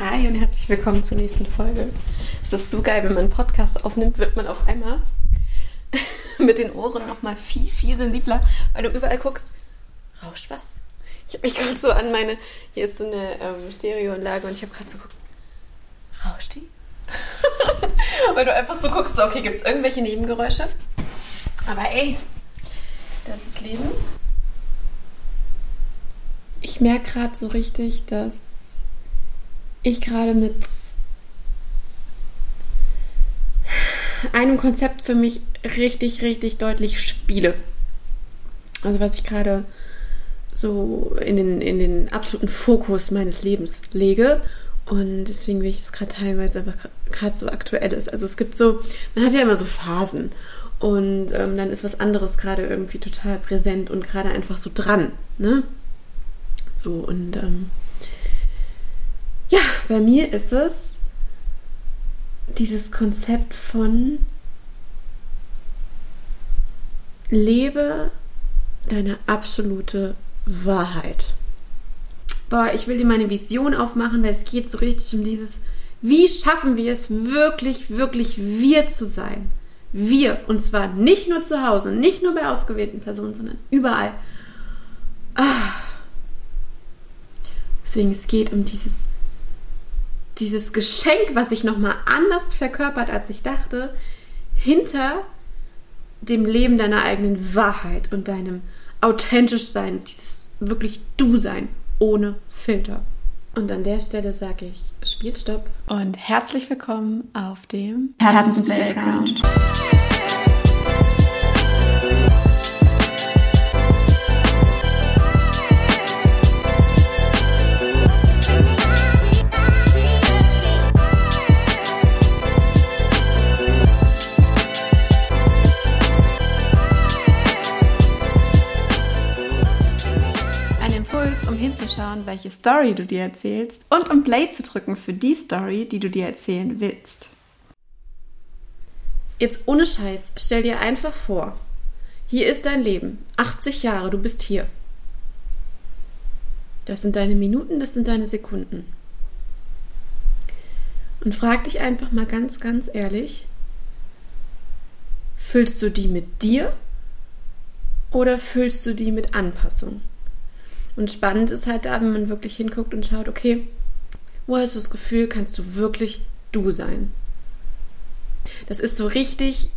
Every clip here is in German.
Hi und herzlich willkommen zur nächsten Folge. Es ist so geil, wenn man einen Podcast aufnimmt, wird man auf einmal mit den Ohren nochmal viel, viel sensibler, weil du überall guckst, rauscht was? Ich habe mich gerade so an meine, hier ist so eine ähm, Stereoanlage und ich habe gerade so geguckt, rauscht die? weil du einfach so guckst, so, okay, gibt es irgendwelche Nebengeräusche? Aber ey, das ist Leben. Ich merke gerade so richtig, dass ich gerade mit einem Konzept für mich richtig, richtig deutlich spiele. Also was ich gerade so in den, in den absoluten Fokus meines Lebens lege. Und deswegen will ich das gerade teilweise einfach gerade so aktuell ist. Also es gibt so, man hat ja immer so Phasen. Und ähm, dann ist was anderes gerade irgendwie total präsent und gerade einfach so dran. Ne? So, und ähm, ja, bei mir ist es dieses Konzept von lebe deine absolute Wahrheit. Boah, ich will dir meine Vision aufmachen, weil es geht so richtig um dieses, wie schaffen wir es wirklich, wirklich wir zu sein? Wir. Und zwar nicht nur zu Hause, nicht nur bei ausgewählten Personen, sondern überall. Ah. Deswegen, es geht um dieses dieses Geschenk, was sich nochmal anders verkörpert, als ich dachte, hinter dem Leben deiner eigenen Wahrheit und deinem authentisch sein, dieses wirklich du sein, ohne Filter. Und an der Stelle sage ich, spielt Stopp. Und herzlich willkommen auf dem Herzens Playground. Hinzuschauen, welche Story du dir erzählst und um Play zu drücken für die Story, die du dir erzählen willst. Jetzt ohne Scheiß, stell dir einfach vor, hier ist dein Leben, 80 Jahre, du bist hier. Das sind deine Minuten, das sind deine Sekunden. Und frag dich einfach mal ganz, ganz ehrlich, füllst du die mit dir oder füllst du die mit Anpassung? Und spannend ist halt da, wenn man wirklich hinguckt und schaut, okay, wo hast du das Gefühl, kannst du wirklich du sein? Das ist so richtig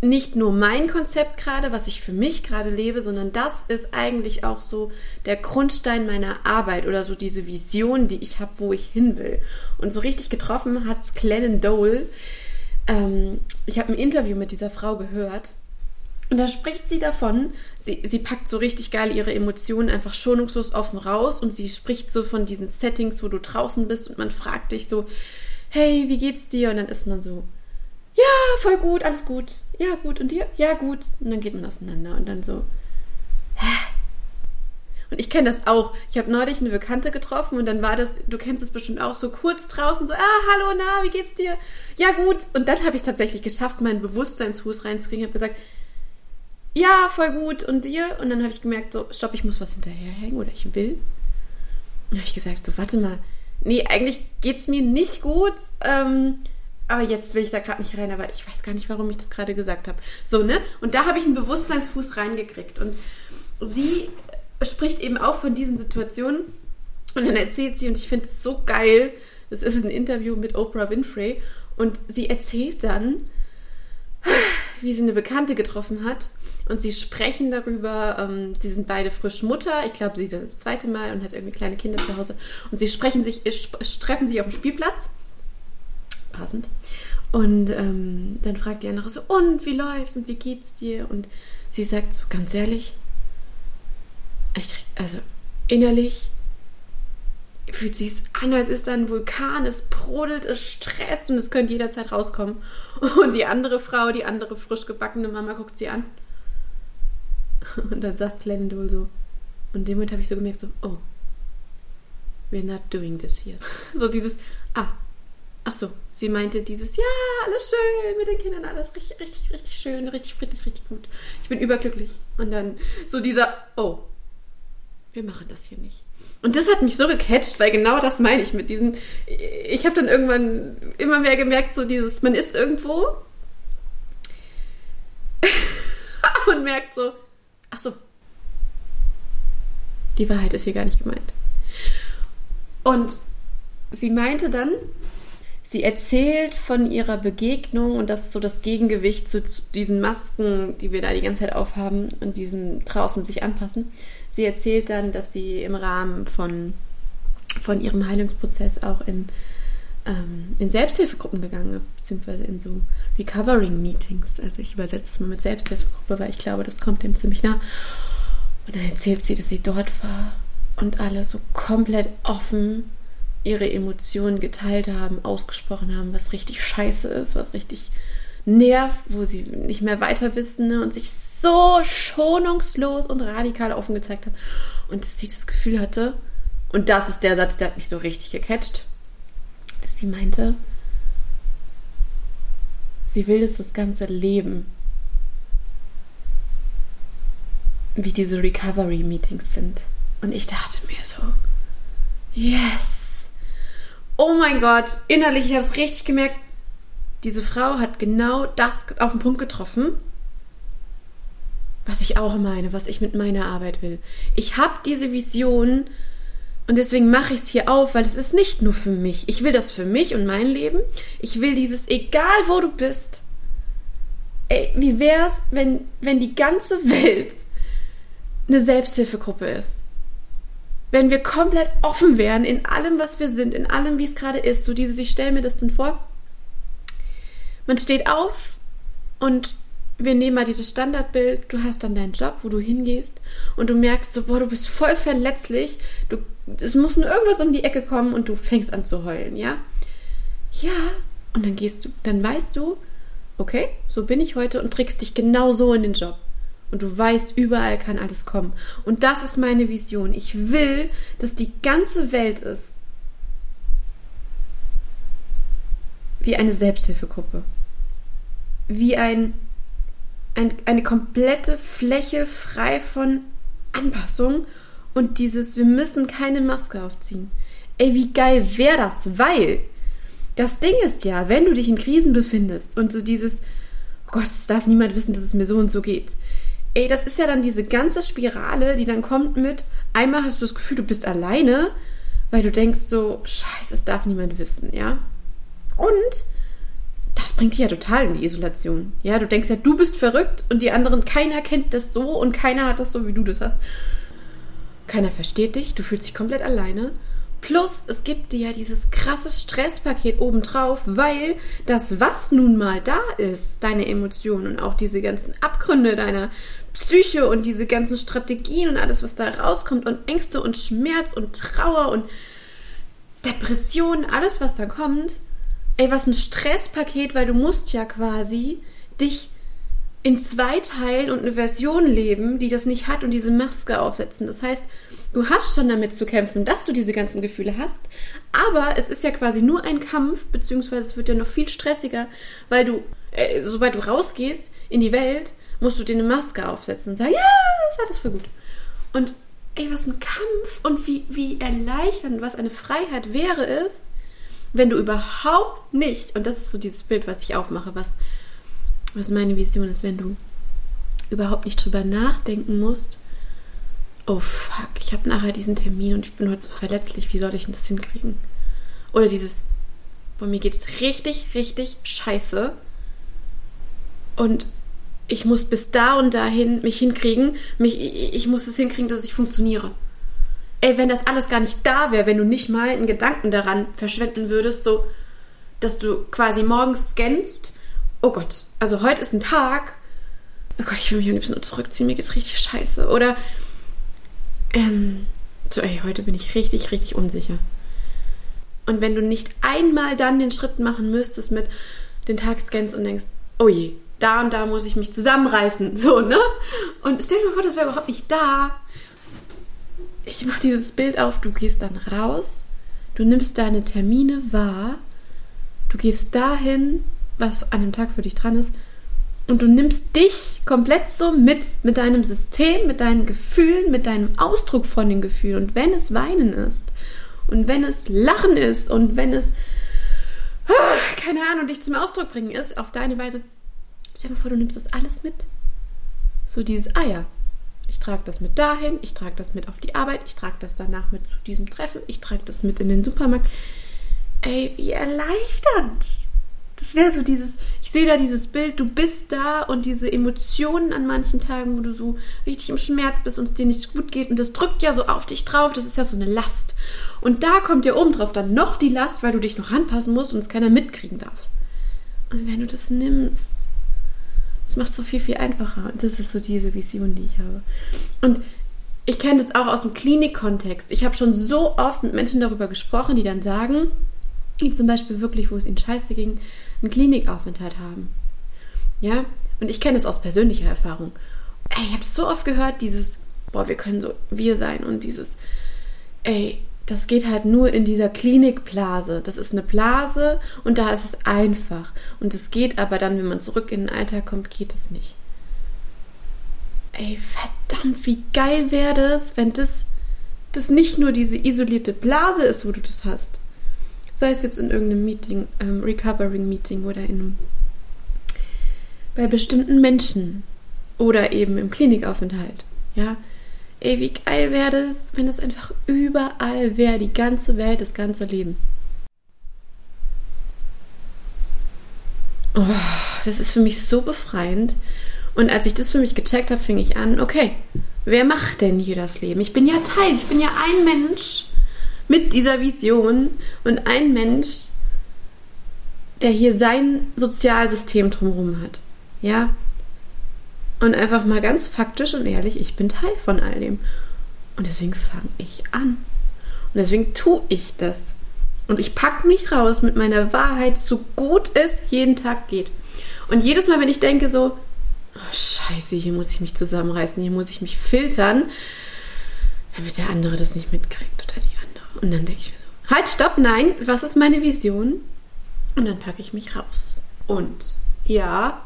nicht nur mein Konzept gerade, was ich für mich gerade lebe, sondern das ist eigentlich auch so der Grundstein meiner Arbeit oder so diese Vision, die ich habe, wo ich hin will. Und so richtig getroffen hat es Clennon Dole. Ähm, ich habe ein Interview mit dieser Frau gehört und da spricht sie davon, sie, sie packt so richtig geil ihre Emotionen einfach schonungslos offen raus und sie spricht so von diesen Settings, wo du draußen bist und man fragt dich so, hey, wie geht's dir? Und dann ist man so, ja, voll gut, alles gut. Ja, gut. Und dir? Ja, gut. Und dann geht man auseinander und dann so, hä? Und ich kenne das auch. Ich habe neulich eine Bekannte getroffen und dann war das, du kennst es bestimmt auch, so kurz draußen, so, ah, hallo, na, wie geht's dir? Ja, gut. Und dann habe ich es tatsächlich geschafft, meinen Bewusstseinsfuß reinzukriegen. Ich habe gesagt, ja, voll gut. Und dir? Und dann habe ich gemerkt, so, stopp, ich muss was hinterherhängen oder ich will. Und habe ich gesagt, so, warte mal. Nee, eigentlich geht es mir nicht gut. Ähm, aber jetzt will ich da gerade nicht rein, aber ich weiß gar nicht, warum ich das gerade gesagt habe. So, ne? Und da habe ich einen Bewusstseinsfuß reingekriegt. Und sie spricht eben auch von diesen Situationen. Und dann erzählt sie, und ich finde es so geil, das ist ein Interview mit Oprah Winfrey. Und sie erzählt dann, wie sie eine Bekannte getroffen hat. Und sie sprechen darüber, ähm, die sind beide frisch Mutter, ich glaube, sie das zweite Mal und hat irgendwie kleine Kinder zu Hause. Und sie sprechen sich, äh, treffen sich auf dem Spielplatz, passend, und ähm, dann fragt die andere so, und wie läuft's und wie geht's dir? Und sie sagt so, ganz ehrlich, ich krieg, also innerlich fühlt sich an, als ist da ein Vulkan, es brodelt, es stresst und es könnte jederzeit rauskommen. Und die andere Frau, die andere frisch gebackene Mama guckt sie an Und dann sagt Glenn Dole so, und dem Moment habe ich so gemerkt, so, oh, we're not doing this here. So dieses, ah, ach so, sie meinte dieses, ja, alles schön mit den Kindern, alles richtig, richtig, richtig schön, richtig friedlich, richtig gut. Ich bin überglücklich. Und dann so dieser, oh, wir machen das hier nicht. Und das hat mich so gecatcht, weil genau das meine ich mit diesem. Ich habe dann irgendwann immer mehr gemerkt, so dieses, man ist irgendwo und merkt so, ach so, die Wahrheit ist hier gar nicht gemeint. Und sie meinte dann, sie erzählt von ihrer Begegnung und das ist so das Gegengewicht zu, diesen Masken, die wir da die ganze Zeit aufhaben und diesem draußen sich anpassen. Sie erzählt dann, dass sie im Rahmen von, von ihrem Heilungsprozess auch in, ähm, in Selbsthilfegruppen gegangen ist, beziehungsweise in so Recovering-Meetings. Also ich übersetze es mal mit Selbsthilfegruppe, weil ich glaube, das kommt dem ziemlich nah. Und dann erzählt sie, dass sie dort war und alle so komplett offen ihre Emotionen geteilt haben, ausgesprochen haben, was richtig scheiße ist, was richtig nervt, wo sie nicht mehr weiter wissen ne? und sich so schonungslos und radikal offen gezeigt haben. Und dass sie das Gefühl hatte, und das ist der Satz, der hat mich so richtig gecatcht, dass sie meinte, sie will jetzt das ganze Leben wie diese Recovery-Meetings sind. Und ich dachte mir so, yes. Oh mein Gott, innerlich, ich habe es richtig gemerkt. Diese Frau hat genau das auf den Punkt getroffen, was ich auch meine, was ich mit meiner Arbeit will. Ich habe diese Vision und deswegen mache ich es hier auf, weil es ist nicht nur für mich. Ich will das für mich und mein Leben. Ich will dieses, egal wo du bist. Ey, wie wär's, wenn, wenn die ganze Welt eine Selbsthilfegruppe ist. Wenn wir komplett offen wären in allem, was wir sind, in allem, wie es gerade ist, so dieses, ich stelle mir das dann vor. Man steht auf und wir nehmen mal dieses Standardbild, du hast dann deinen Job, wo du hingehst und du merkst so, boah, du bist voll verletzlich, du, es muss nur irgendwas um die Ecke kommen und du fängst an zu heulen, ja? Ja, und dann gehst du, dann weißt du, okay, so bin ich heute und trägst dich genau so in den Job. Und du weißt, überall kann alles kommen. Und das ist meine Vision. Ich will, dass die ganze Welt ist wie eine Selbsthilfegruppe. Wie ein, ein, eine komplette Fläche frei von Anpassung und dieses, wir müssen keine Maske aufziehen. Ey, wie geil wäre das? Weil das Ding ist ja, wenn du dich in Krisen befindest und so dieses, oh Gott, es darf niemand wissen, dass es mir so und so geht Ey, das ist ja dann diese ganze Spirale, die dann kommt mit, einmal hast du das Gefühl, du bist alleine, weil du denkst so, scheiße, es darf niemand wissen, ja? Und bringt dich ja total in die Isolation. Ja, du denkst ja, du bist verrückt und die anderen, keiner kennt das so und keiner hat das so, wie du das hast. Keiner versteht dich, du fühlst dich komplett alleine. Plus, es gibt dir ja dieses krasse Stresspaket obendrauf, weil das, was nun mal da ist, deine Emotionen und auch diese ganzen Abgründe deiner Psyche und diese ganzen Strategien und alles, was da rauskommt und Ängste und Schmerz und Trauer und Depression, alles, was da kommt, ey, was ein Stresspaket, weil du musst ja quasi dich in zwei teilen und eine Version leben, die das nicht hat und diese Maske aufsetzen. Das heißt, Du hast schon damit zu kämpfen, dass du diese ganzen Gefühle hast, aber es ist ja quasi nur ein Kampf, beziehungsweise es wird ja noch viel stressiger, weil du, äh, sobald du rausgehst in die Welt, musst du dir eine Maske aufsetzen und sagen, ja, ist alles für gut. Und ey, was ein Kampf und wie, wie erleichternd, was eine Freiheit wäre es, wenn du überhaupt nicht, und das ist so dieses Bild, was ich aufmache, was, was meine Vision ist, wenn du überhaupt nicht drüber nachdenken musst, oh fuck, ich habe nachher diesen Termin und ich bin heute so verletzlich, wie soll ich denn das hinkriegen? Oder dieses, boah, mir geht's richtig, richtig scheiße. Und ich muss bis da und dahin mich hinkriegen, mich, ich muss es hinkriegen, dass ich funktioniere. Ey, wenn das alles gar nicht da wäre, wenn du nicht mal einen Gedanken daran verschwenden würdest, so, dass du quasi morgens scannst, oh Gott, also heute ist ein Tag, oh Gott, ich will mich am liebsten nur zurückziehen, mir geht's richtig scheiße. Oder ähm, so, ey, heute bin ich richtig, richtig unsicher. Und wenn du nicht einmal dann den Schritt machen müsstest mit den Tag scans und denkst, oh je, da und da muss ich mich zusammenreißen, so, ne? Und stell dir mal vor, das wäre überhaupt nicht da. Ich mache dieses Bild auf, du gehst dann raus, du nimmst deine Termine wahr, du gehst dahin, was an dem Tag für dich dran ist, und du nimmst dich komplett so mit, mit deinem System, mit deinen Gefühlen, mit deinem Ausdruck von den Gefühlen. Und wenn es Weinen ist und wenn es Lachen ist und wenn es, ah, keine Ahnung, dich zum Ausdruck bringen ist, auf deine Weise, stell dir vor, du nimmst das alles mit. So dieses, ah ja, ich trage das mit dahin, ich trage das mit auf die Arbeit, ich trage das danach mit zu diesem Treffen, ich trage das mit in den Supermarkt. Ey, wie erleichternd. Das wäre so dieses, ich sehe da dieses Bild, du bist da und diese Emotionen an manchen Tagen, wo du so richtig im Schmerz bist und es dir nicht gut geht und das drückt ja so auf dich drauf, das ist ja so eine Last. Und da kommt ja oben drauf dann noch die Last, weil du dich noch anpassen musst und es keiner mitkriegen darf. Und wenn du das nimmst, das macht es so viel, viel einfacher. Und das ist so diese Vision, die ich habe. Und ich kenne das auch aus dem Klinikkontext. Ich habe schon so oft mit Menschen darüber gesprochen, die dann sagen, die zum Beispiel wirklich, wo es ihnen scheiße ging, einen Klinikaufenthalt haben. Ja, und ich kenne es aus persönlicher Erfahrung. Ey, ich habe so oft gehört, dieses, boah, wir können so wir sein und dieses, ey, das geht halt nur in dieser Klinikblase. Das ist eine Blase und da ist es einfach. Und es geht aber dann, wenn man zurück in den Alltag kommt, geht es nicht. Ey, verdammt, wie geil wäre das, wenn das, das nicht nur diese isolierte Blase ist, wo du das hast, sei es jetzt in irgendeinem Meeting, ähm, Recovering-Meeting oder in bei bestimmten Menschen oder eben im Klinikaufenthalt. Ja, ey, wie geil wäre das, wenn das einfach überall wäre, die ganze Welt, das ganze Leben. Oh, das ist für mich so befreiend. Und als ich das für mich gecheckt habe, fing ich an, okay, wer macht denn hier das Leben? Ich bin ja Teil, ich bin ja ein Mensch mit dieser Vision und ein Mensch, der hier sein Sozialsystem drumherum hat. Ja? Und einfach mal ganz faktisch und ehrlich, ich bin Teil von all dem. Und deswegen fange ich an. Und deswegen tue ich das. Und ich packe mich raus mit meiner Wahrheit, so gut es jeden Tag geht. Und jedes Mal, wenn ich denke so, oh, scheiße, hier muss ich mich zusammenreißen, hier muss ich mich filtern, damit der andere das nicht mitkriegt oder die und dann denke ich mir so, halt, stopp, nein, was ist meine Vision? Und dann packe ich mich raus. Und ja,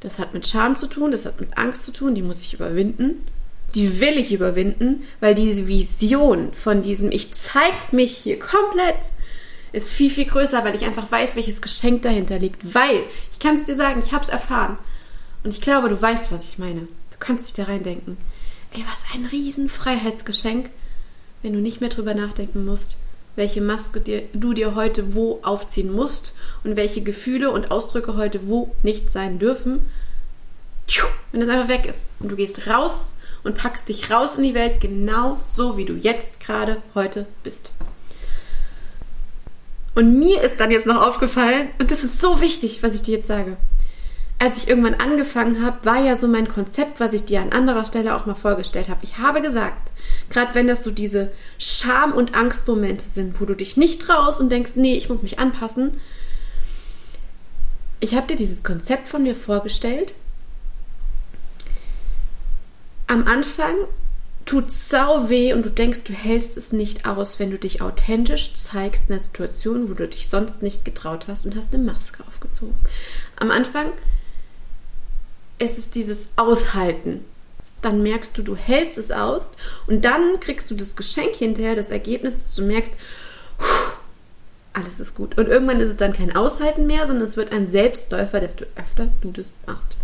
das hat mit Scham zu tun, das hat mit Angst zu tun, die muss ich überwinden. Die will ich überwinden, weil diese Vision von diesem Ich zeig mich hier komplett ist viel, viel größer, weil ich einfach weiß, welches Geschenk dahinter liegt. Weil, ich kann es dir sagen, ich habe es erfahren. Und ich glaube, du weißt, was ich meine. Du kannst dich da reindenken. Ey, was ein riesen Freiheitsgeschenk wenn du nicht mehr drüber nachdenken musst, welche Maske dir, du dir heute wo aufziehen musst und welche Gefühle und Ausdrücke heute wo nicht sein dürfen. Wenn das einfach weg ist und du gehst raus und packst dich raus in die Welt, genau so wie du jetzt gerade heute bist. Und mir ist dann jetzt noch aufgefallen, und das ist so wichtig, was ich dir jetzt sage als ich irgendwann angefangen habe, war ja so mein Konzept, was ich dir an anderer Stelle auch mal vorgestellt habe. Ich habe gesagt, gerade wenn das so diese Scham- und Angstmomente sind, wo du dich nicht traust und denkst, nee, ich muss mich anpassen. Ich habe dir dieses Konzept von mir vorgestellt. Am Anfang tut sau weh und du denkst, du hältst es nicht aus, wenn du dich authentisch zeigst in einer Situation, wo du dich sonst nicht getraut hast und hast eine Maske aufgezogen. Am Anfang es ist dieses Aushalten. Dann merkst du, du hältst es aus und dann kriegst du das Geschenk hinterher, das Ergebnis, dass du merkst, alles ist gut. Und irgendwann ist es dann kein Aushalten mehr, sondern es wird ein Selbstläufer, desto öfter du das machst.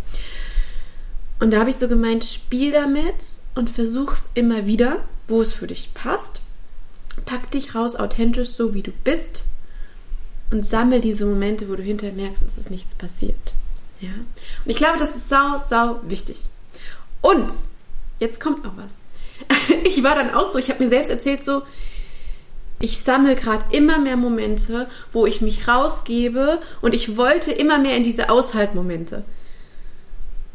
Und da habe ich so gemeint, spiel damit und versuch's immer wieder, wo es für dich passt. Pack dich raus, authentisch, so wie du bist. Und sammel diese Momente, wo du hinterher merkst, es ist nichts passiert. Ja. Und ich glaube, das ist sau, sau wichtig. Und jetzt kommt noch was. Ich war dann auch so, ich habe mir selbst erzählt, so, ich sammle gerade immer mehr Momente, wo ich mich rausgebe und ich wollte immer mehr in diese Aushaltmomente.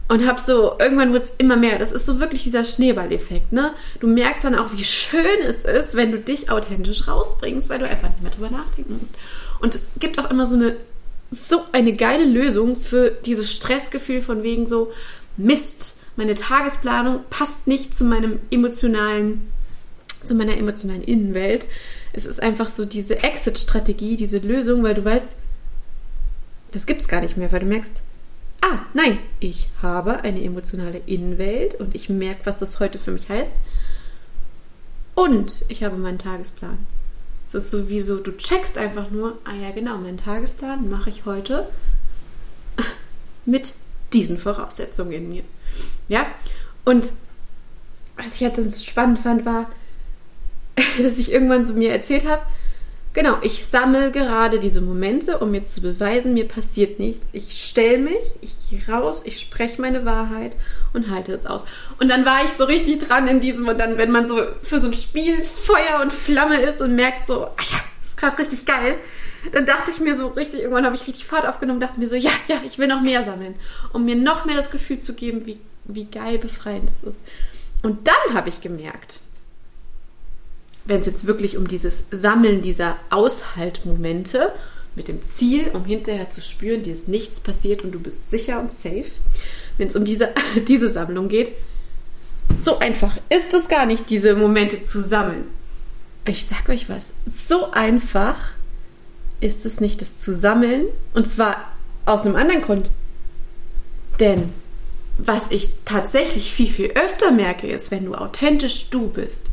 Und hab so, irgendwann wird es immer mehr. Das ist so wirklich dieser Schneeballeffekt, ne? Du merkst dann auch, wie schön es ist, wenn du dich authentisch rausbringst, weil du einfach nicht mehr drüber nachdenken musst. Und es gibt auch immer so eine so eine geile Lösung für dieses Stressgefühl von wegen so, Mist, meine Tagesplanung passt nicht zu meinem emotionalen, zu meiner emotionalen Innenwelt. Es ist einfach so diese Exit-Strategie, diese Lösung, weil du weißt, das gibt's gar nicht mehr, weil du merkst, ah, nein, ich habe eine emotionale Innenwelt und ich merke, was das heute für mich heißt. Und ich habe meinen Tagesplan. Es ist sowieso, du checkst einfach nur, ah ja, genau, meinen Tagesplan mache ich heute mit diesen Voraussetzungen in mir. Ja, und was ich jetzt halt spannend fand, war, dass ich irgendwann so mir erzählt habe, genau, ich sammle gerade diese Momente, um mir zu beweisen, mir passiert nichts. Ich stelle mich, ich gehe raus, ich spreche meine Wahrheit und halte es aus. Und dann war ich so richtig dran in diesem und dann, wenn man so für so ein Spiel Feuer und Flamme ist und merkt so, ach ja, ist gerade richtig geil, dann dachte ich mir so richtig, irgendwann habe ich richtig Fahrt aufgenommen, dachte mir so, ja, ja, ich will noch mehr sammeln, um mir noch mehr das Gefühl zu geben, wie, wie geil befreiend es ist. Und dann habe ich gemerkt, wenn es jetzt wirklich um dieses Sammeln dieser Aushaltmomente mit dem Ziel, um hinterher zu spüren, dir ist nichts passiert und du bist sicher und safe, wenn es um diese, diese Sammlung geht, so einfach ist es gar nicht, diese Momente zu sammeln. Ich sag euch was, so einfach ist es nicht, das zu sammeln. Und zwar aus einem anderen Grund. Denn was ich tatsächlich viel, viel öfter merke, ist, wenn du authentisch du bist,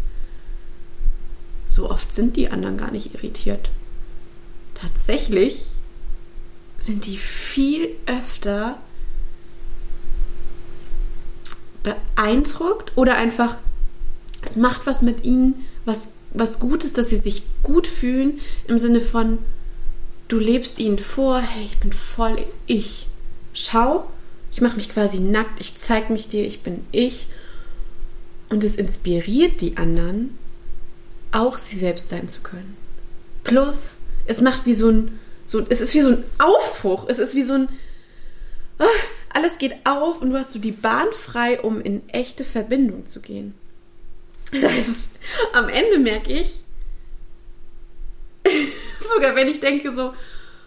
so oft sind die anderen gar nicht irritiert. Tatsächlich sind die viel öfter beeindruckt oder einfach, es macht was mit ihnen, was, was Gutes, dass sie sich gut fühlen, im Sinne von, du lebst ihnen vor, hey, ich bin voll ich. Schau, ich mache mich quasi nackt, ich zeige mich dir, ich bin ich. Und es inspiriert die anderen, auch sie selbst sein zu können. Plus, es macht wie so ein, so, es ist wie so ein Aufbruch. Es ist wie so ein, ah, alles geht auf und du hast so die Bahn frei, um in echte Verbindung zu gehen. Das heißt, am Ende merke ich, sogar wenn ich denke so,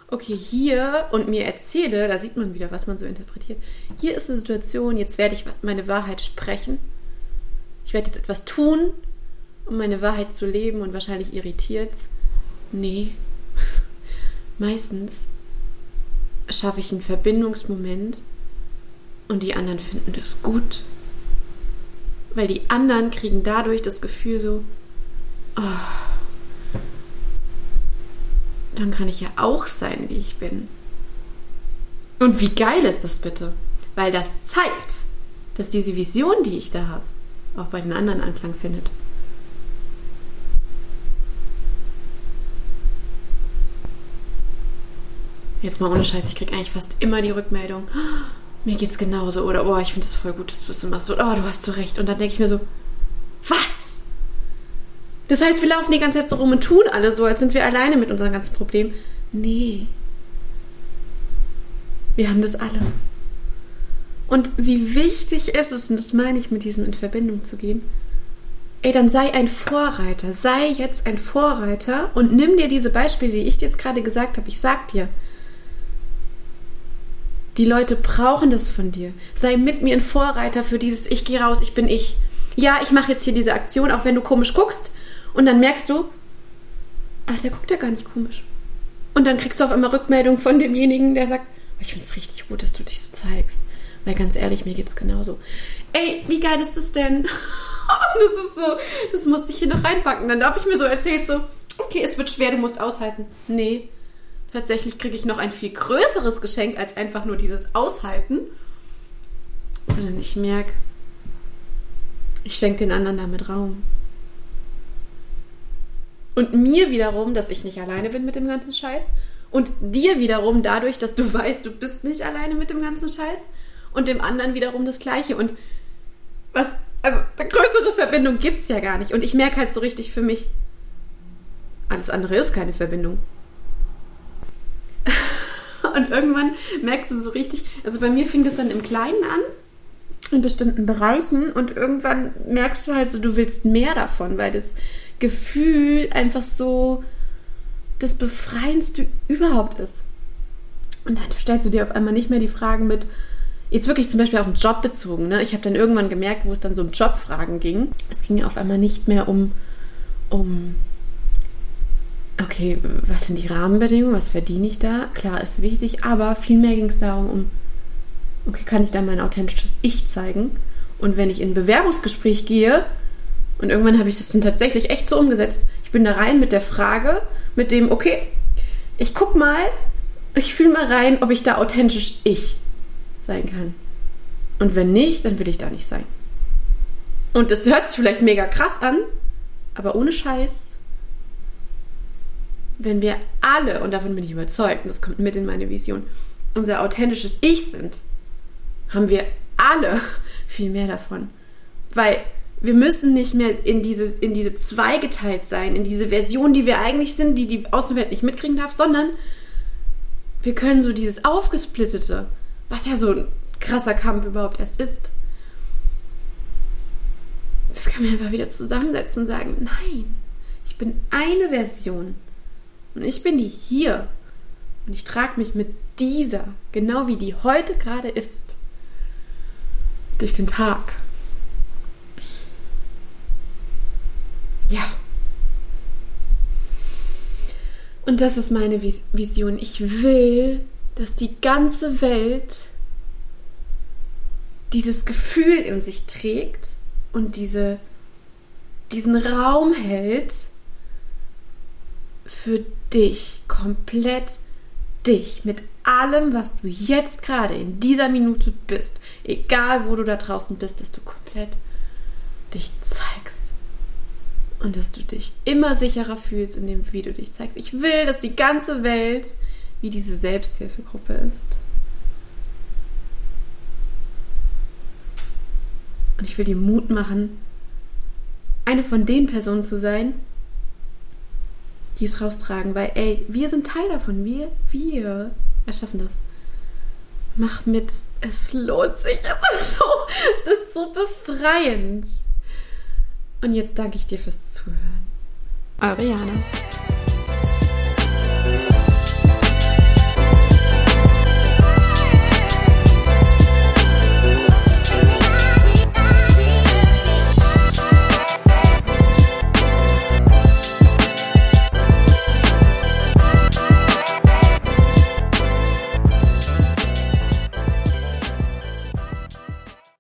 okay, hier und mir erzähle, da sieht man wieder, was man so interpretiert. Hier ist eine Situation, jetzt werde ich meine Wahrheit sprechen. Ich werde jetzt etwas tun, um meine Wahrheit zu leben und wahrscheinlich irritiert. Nee. Meistens schaffe ich einen Verbindungsmoment und die anderen finden das gut. Weil die anderen kriegen dadurch das Gefühl so, oh, dann kann ich ja auch sein, wie ich bin. Und wie geil ist das bitte? Weil das zeigt, dass diese Vision, die ich da habe, auch bei den anderen Anklang findet. Jetzt mal ohne Scheiß, ich kriege eigentlich fast immer die Rückmeldung, oh, mir geht's genauso oder oh, ich finde es voll gut, dass du es das machst oder oh, du hast so recht. Und dann denke ich mir so, was? Das heißt, wir laufen die ganze Zeit so rum und tun alle so, als sind wir alleine mit unseren ganzen Problemen. Nee. Wir haben das alle. Und wie wichtig ist es, und das meine ich mit diesem in Verbindung zu gehen, ey, dann sei ein Vorreiter, sei jetzt ein Vorreiter und nimm dir diese Beispiele, die ich dir jetzt gerade gesagt habe. Ich sag dir, die Leute brauchen das von dir. Sei mit mir ein Vorreiter für dieses Ich gehe raus, ich bin ich. Ja, ich mache jetzt hier diese Aktion, auch wenn du komisch guckst. Und dann merkst du, ach, der guckt ja gar nicht komisch. Und dann kriegst du auf einmal Rückmeldung von demjenigen, der sagt, oh, ich finde es richtig gut, dass du dich so zeigst. Weil ganz ehrlich, mir geht's genauso. Ey, wie geil ist das denn? das ist so, das muss ich hier noch reinpacken. Dann habe ich mir so erzählt, so, okay, es wird schwer, du musst aushalten. Nee, Tatsächlich kriege ich noch ein viel größeres Geschenk als einfach nur dieses Aushalten, sondern ich merke, ich schenke den anderen damit Raum. Und mir wiederum, dass ich nicht alleine bin mit dem ganzen Scheiß. Und dir wiederum dadurch, dass du weißt, du bist nicht alleine mit dem ganzen Scheiß. Und dem anderen wiederum das Gleiche. Und was, also eine größere Verbindung gibt es ja gar nicht. Und ich merke halt so richtig für mich, alles andere ist keine Verbindung. Und irgendwann merkst du so richtig, also bei mir fing das dann im Kleinen an, in bestimmten Bereichen und irgendwann merkst du halt so, du willst mehr davon, weil das Gefühl einfach so das Befreiendste überhaupt ist. Und dann stellst du dir auf einmal nicht mehr die Fragen mit, jetzt wirklich zum Beispiel auf den Job bezogen. Ne? Ich habe dann irgendwann gemerkt, wo es dann so um Jobfragen ging. Es ging auf einmal nicht mehr um, um okay, was sind die Rahmenbedingungen, was verdiene ich da? Klar, ist wichtig, aber vielmehr ging es darum, um, okay, kann ich da mein authentisches Ich zeigen? Und wenn ich in ein Bewerbungsgespräch gehe, und irgendwann habe ich das dann tatsächlich echt so umgesetzt, ich bin da rein mit der Frage, mit dem, okay, ich guck mal, ich fühle mal rein, ob ich da authentisch ich sein kann. Und wenn nicht, dann will ich da nicht sein. Und das hört sich vielleicht mega krass an, aber ohne Scheiß, wenn wir alle, und davon bin ich überzeugt, und das kommt mit in meine Vision, unser authentisches Ich sind, haben wir alle viel mehr davon. Weil wir müssen nicht mehr in diese, in diese zweigeteilt sein, in diese Version, die wir eigentlich sind, die die Außenwelt nicht mitkriegen darf, sondern wir können so dieses Aufgesplittete, was ja so ein krasser Kampf überhaupt erst ist, das können wir einfach wieder zusammensetzen und sagen, nein, ich bin eine Version und ich bin die hier und ich trage mich mit dieser, genau wie die heute gerade ist, durch den Tag. Ja. Und das ist meine Vision. Ich will, dass die ganze Welt dieses Gefühl in sich trägt und diese, diesen Raum hält für dich, komplett dich, mit allem, was du jetzt gerade in dieser Minute bist, egal wo du da draußen bist, dass du komplett dich zeigst und dass du dich immer sicherer fühlst in dem, wie du dich zeigst. Ich will, dass die ganze Welt wie diese Selbsthilfegruppe ist. Und ich will dir Mut machen, eine von den Personen zu sein, die es raustragen, weil, ey, wir sind Teil davon. Wir, wir erschaffen das. Mach mit. Es lohnt sich. Es ist so, es ist so befreiend. Und jetzt danke ich dir fürs Zuhören. Eure Jana.